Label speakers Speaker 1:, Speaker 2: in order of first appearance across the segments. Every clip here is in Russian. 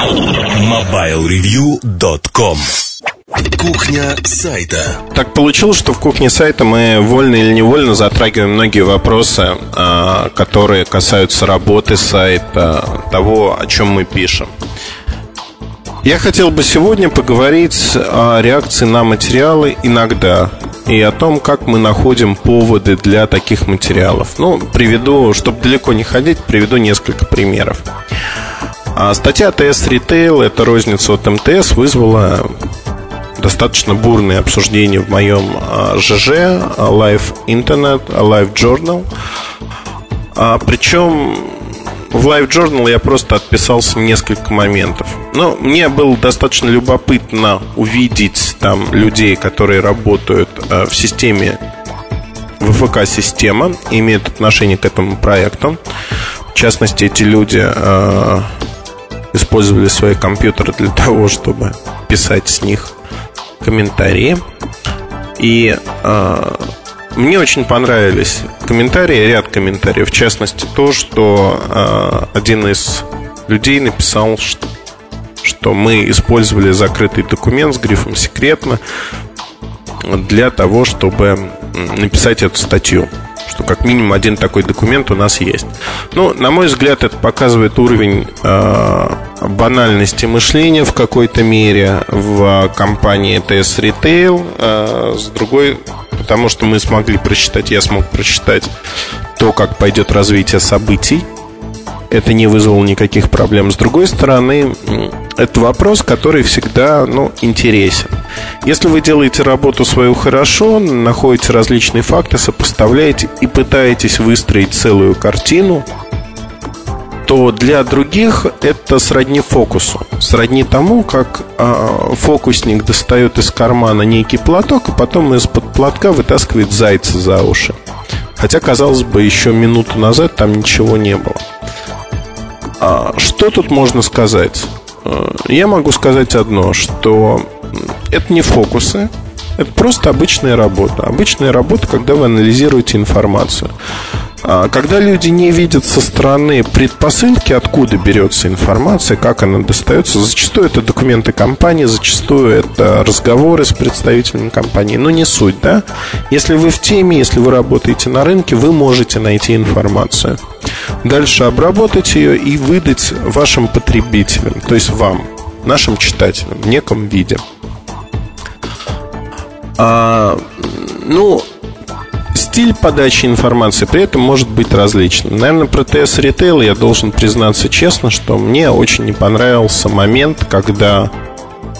Speaker 1: MobileReview.com Кухня сайта.
Speaker 2: Так получилось, что в кухне сайта мы вольно или невольно затрагиваем многие вопросы, а, которые касаются работы сайта, того, о чем мы пишем. Я хотел бы сегодня поговорить о реакции на материалы иногда и о том, как мы находим поводы для таких материалов. Ну, приведу, чтобы далеко не ходить, приведу несколько примеров. А статья ТС Retail, это розница от МТС, вызвала достаточно бурные обсуждения в моем а, ЖЖ, Live Internet, Live Journal. А, причем в Live Journal я просто отписался несколько моментов. Но мне было достаточно любопытно увидеть там людей, которые работают в системе ВФК-система, имеют отношение к этому проекту. В частности, эти люди использовали свои компьютеры для того, чтобы писать с них комментарии. И э, мне очень понравились комментарии, ряд комментариев. В частности, то, что э, один из людей написал, что, что мы использовали закрытый документ с грифом «секретно» для того, чтобы написать эту статью что как минимум один такой документ у нас есть. Ну, на мой взгляд, это показывает уровень э, банальности мышления в какой-то мере в компании TS Retail. Э, с другой, потому что мы смогли прочитать, я смог прочитать то, как пойдет развитие событий это не вызвало никаких проблем. С другой стороны, это вопрос, который всегда ну, интересен. Если вы делаете работу свою хорошо, находите различные факты, сопоставляете и пытаетесь выстроить целую картину, то для других это сродни фокусу. Сродни тому, как э, фокусник достает из кармана некий платок, и потом из-под платка вытаскивает зайца за уши. Хотя, казалось бы, еще минуту назад там ничего не было. А, что тут можно сказать? А, я могу сказать одно, что это не фокусы, это просто обычная работа. Обычная работа, когда вы анализируете информацию. А, когда люди не видят со стороны предпосылки, откуда берется информация, как она достается, зачастую это документы компании, зачастую это разговоры с представителями компании, но не суть, да? Если вы в теме, если вы работаете на рынке, вы можете найти информацию. Дальше обработать ее и выдать вашим потребителям, то есть вам, нашим читателям в неком виде. А, ну, стиль подачи информации при этом может быть различным. Наверное, про ТС Ритейл я должен признаться честно, что мне очень не понравился момент, когда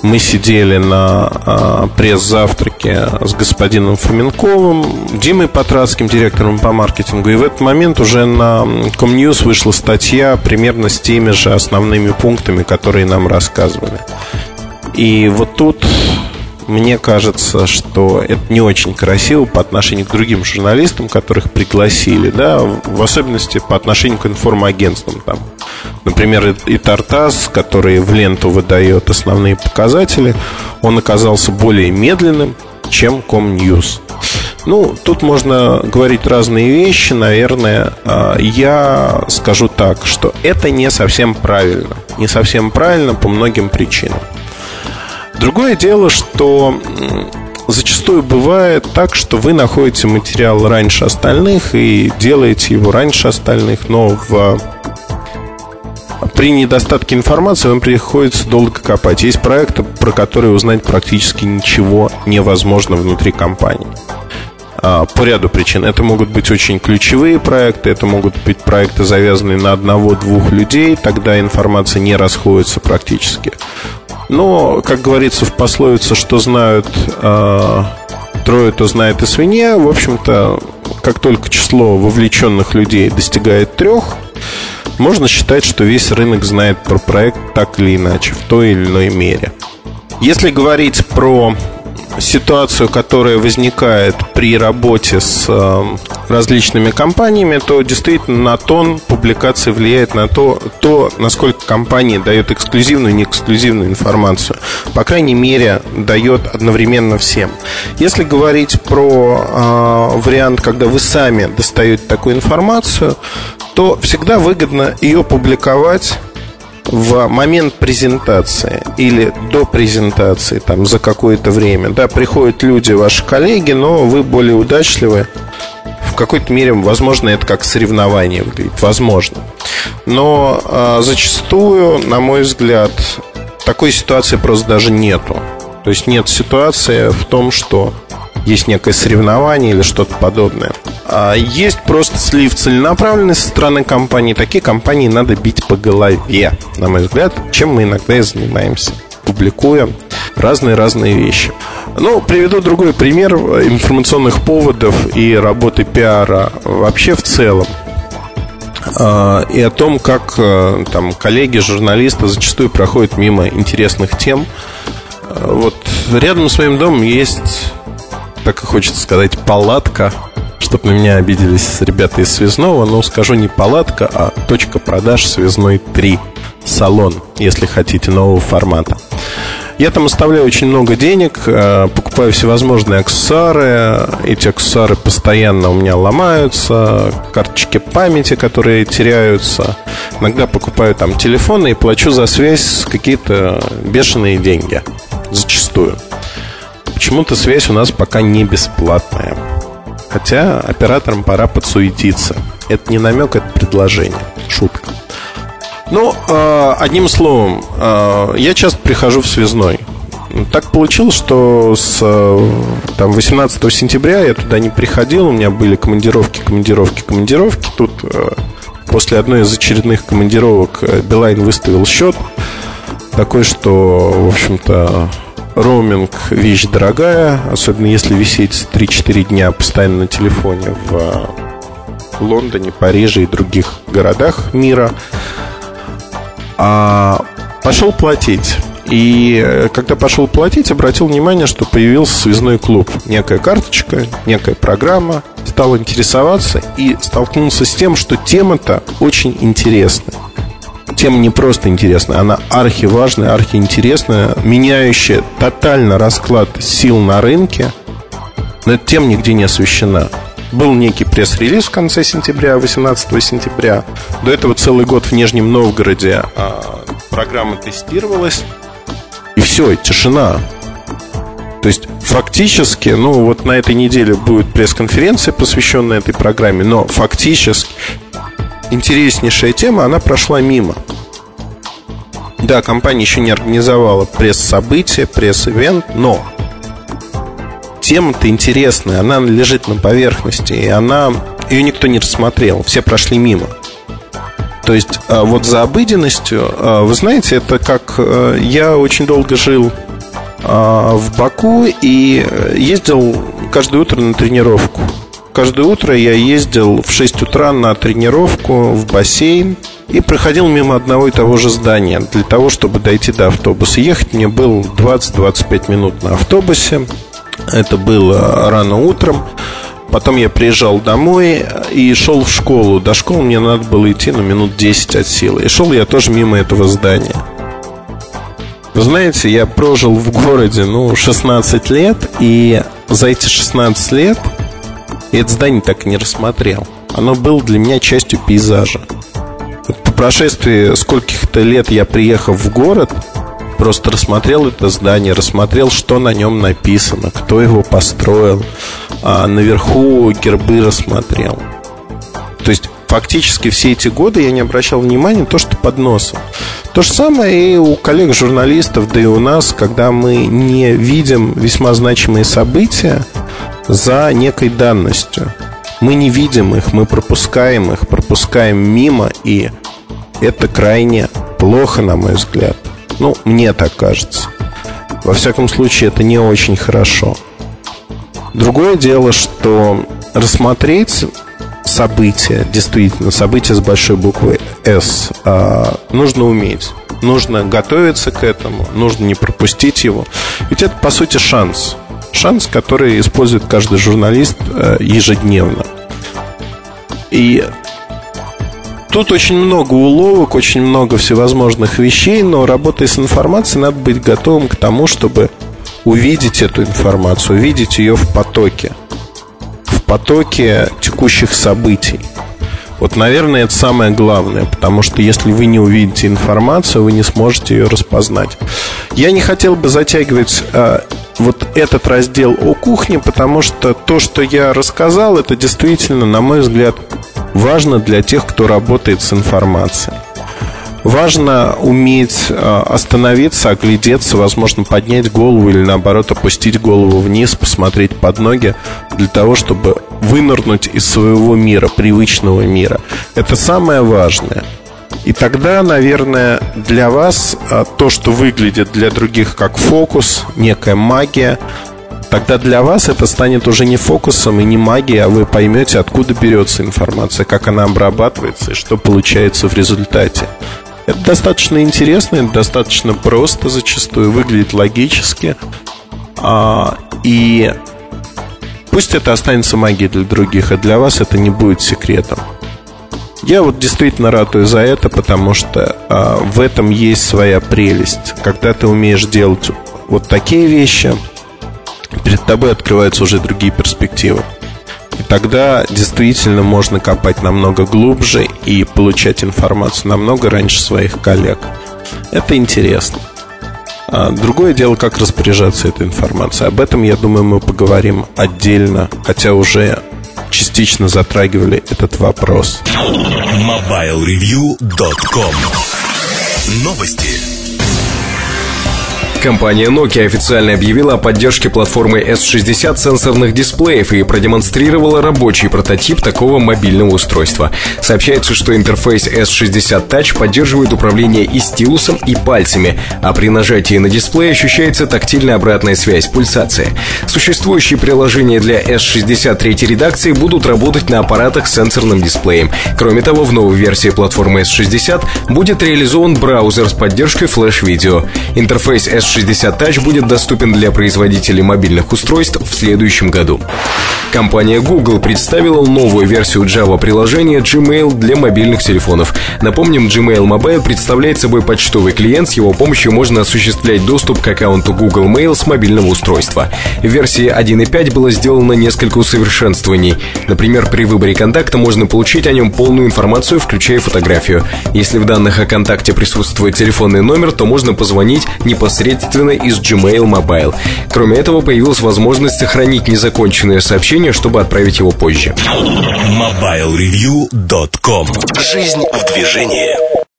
Speaker 2: мы сидели на э, пресс-завтраке с господином Фоменковым, Димой Патратским, директором по маркетингу. И в этот момент уже на Комньюз вышла статья примерно с теми же основными пунктами, которые нам рассказывали. И вот тут мне кажется, что это не очень красиво по отношению к другим журналистам, которых пригласили, да, в особенности по отношению к информагентствам. Там, например, и Тартас, который в ленту выдает основные показатели, он оказался более медленным, чем Комньюз. Ну, тут можно говорить разные вещи, наверное. А, я скажу так, что это не совсем правильно. Не совсем правильно по многим причинам. Другое дело, что зачастую бывает так, что вы находите материал раньше остальных и делаете его раньше остальных, но в при недостатке информации вам приходится долго копать. Есть проекты, про которые узнать практически ничего невозможно внутри компании. А, по ряду причин. Это могут быть очень ключевые проекты, это могут быть проекты, завязанные на одного-двух людей, тогда информация не расходится практически. Но, как говорится в пословице, что знают э, трое, то знает и свинья. В общем-то, как только число вовлеченных людей достигает трех, можно считать, что весь рынок знает про проект так или иначе, в той или иной мере. Если говорить про ситуацию, которая возникает при работе с э, различными компаниями, то действительно на тон публикации влияет на то, то, насколько компания дает эксклюзивную и неэксклюзивную информацию. По крайней мере, дает одновременно всем. Если говорить про э, вариант, когда вы сами достаете такую информацию, то всегда выгодно ее публиковать в момент презентации или до презентации, там, за какое-то время, да, приходят люди, ваши коллеги, но вы более удачливы, в какой-то мере, возможно, это как соревнование выглядит, возможно. Но э, зачастую, на мой взгляд, такой ситуации просто даже нету. То есть нет ситуации в том, что есть некое соревнование или что-то подобное. А есть просто слив целенаправленный со стороны компании. Такие компании надо бить по голове, на мой взгляд, чем мы иногда и занимаемся, публикуя разные-разные вещи. Ну, приведу другой пример информационных поводов и работы пиара вообще в целом а, и о том, как э, там коллеги, журналисты зачастую проходят мимо интересных тем. А, вот рядом с моим домом есть так и хочется сказать, палатка, чтобы на меня обиделись ребята из Связного, но скажу не палатка, а точка продаж Связной 3. Салон, если хотите, нового формата. Я там оставляю очень много денег, э, покупаю всевозможные аксессуары. Эти аксессуары постоянно у меня ломаются, карточки памяти, которые теряются. Иногда покупаю там телефоны и плачу за связь какие-то бешеные деньги. Зачастую. Почему-то связь у нас пока не бесплатная. Хотя операторам пора подсуетиться. Это не намек, это предложение. Шутка. Ну, э, одним словом, э, я часто прихожу в связной. Так получилось, что с э, там, 18 сентября я туда не приходил, у меня были командировки, командировки, командировки. Тут после одной из очередных командировок Билайн выставил счет такой, что, в общем-то, Роуминг – вещь дорогая, особенно если висеть 3-4 дня постоянно на телефоне в Лондоне, Париже и других городах мира. А пошел платить. И э, когда пошел платить, обратил внимание, что появился связной клуб. Некая карточка, некая программа. Стал интересоваться и столкнулся с тем, что тема-то очень интересная тема не просто интересная, она архиважная, архиинтересная, меняющая тотально расклад сил на рынке, но эта тема нигде не освещена. Был некий пресс-релиз в конце сентября, 18 сентября. До этого целый год в Нижнем Новгороде а, программа тестировалась. И все, тишина. То есть фактически, ну вот на этой неделе будет пресс-конференция, посвященная этой программе, но фактически интереснейшая тема, она прошла мимо. Да, компания еще не организовала пресс-событие, пресс-ивент, но тема-то интересная, она лежит на поверхности, и она ее никто не рассмотрел, все прошли мимо. То есть а, вот за обыденностью, а, вы знаете, это как а, я очень долго жил в Баку и ездил каждое утро на тренировку. Каждое утро я ездил в 6 утра на тренировку в бассейн и проходил мимо одного и того же здания для того, чтобы дойти до автобуса. Ехать мне было 20-25 минут на автобусе. Это было рано утром. Потом я приезжал домой и шел в школу. До школы мне надо было идти на минут 10 от силы. И шел я тоже мимо этого здания. Вы знаете, я прожил в городе, ну, 16 лет, и за эти 16 лет и это здание так и не рассмотрел. Оно было для меня частью пейзажа. По прошествии скольких-то лет я приехал в город, просто рассмотрел это здание, рассмотрел, что на нем написано, кто его построил, а наверху гербы рассмотрел. То есть фактически все эти годы я не обращал внимания на то, что под носом. То же самое и у коллег-журналистов, да и у нас, когда мы не видим весьма значимые события, за некой данностью. Мы не видим их, мы пропускаем их, пропускаем мимо, и это крайне плохо, на мой взгляд. Ну, мне так кажется. Во всяком случае, это не очень хорошо. Другое дело, что рассмотреть события, действительно, события с большой буквы «С», а, нужно уметь. Нужно готовиться к этому, нужно не пропустить его. Ведь это, по сути, шанс – шанс, который использует каждый журналист э, ежедневно. И тут очень много уловок, очень много всевозможных вещей, но работая с информацией, надо быть готовым к тому, чтобы увидеть эту информацию, увидеть ее в потоке, в потоке текущих событий. Вот, наверное, это самое главное, потому что если вы не увидите информацию, вы не сможете ее распознать. Я не хотел бы затягивать а, вот этот раздел о кухне, потому что то, что я рассказал, это действительно, на мой взгляд, важно для тех, кто работает с информацией. Важно уметь э, остановиться, оглядеться, возможно, поднять голову или наоборот опустить голову вниз, посмотреть под ноги для того, чтобы вынырнуть из своего мира, привычного мира. Это самое важное. И тогда, наверное, для вас э, то, что выглядит для других как фокус, некая магия, тогда для вас это станет уже не фокусом и не магией, а вы поймете, откуда берется информация, как она обрабатывается и что получается в результате. Это достаточно интересно, это достаточно просто зачастую, выглядит логически. А, и пусть это останется магией для других, а для вас это не будет секретом. Я вот действительно ратую за это, потому что а, в этом есть своя прелесть. Когда ты умеешь делать вот такие вещи, перед тобой открываются уже другие перспективы. И тогда действительно можно копать намного глубже и получать информацию намного раньше своих коллег. Это интересно. А другое дело, как распоряжаться этой информацией. Об этом, я думаю, мы поговорим отдельно, хотя уже частично затрагивали этот вопрос.
Speaker 1: MobileReview.com Новости.
Speaker 3: Компания Nokia официально объявила о поддержке платформы S60 сенсорных дисплеев и продемонстрировала рабочий прототип такого мобильного устройства. Сообщается, что интерфейс S60 Touch поддерживает управление и стилусом, и пальцами, а при нажатии на дисплей ощущается тактильная обратная связь, пульсация. Существующие приложения для S60 третьей редакции будут работать на аппаратах с сенсорным дисплеем. Кроме того, в новой версии платформы S60 будет реализован браузер с поддержкой флеш-видео. Интерфейс S60 60 Touch будет доступен для производителей мобильных устройств в следующем году. Компания Google представила новую версию Java-приложения Gmail для мобильных телефонов. Напомним, Gmail Mobile представляет собой почтовый клиент, с его помощью можно осуществлять доступ к аккаунту Google Mail с мобильного устройства. В версии 1.5 было сделано несколько усовершенствований. Например, при выборе контакта можно получить о нем полную информацию, включая фотографию. Если в данных о контакте присутствует телефонный номер, то можно позвонить непосредственно из Gmail Mobile. Кроме этого, появилась возможность сохранить незаконченное сообщение, чтобы отправить его позже.
Speaker 1: MobileReview.com Жизнь в движении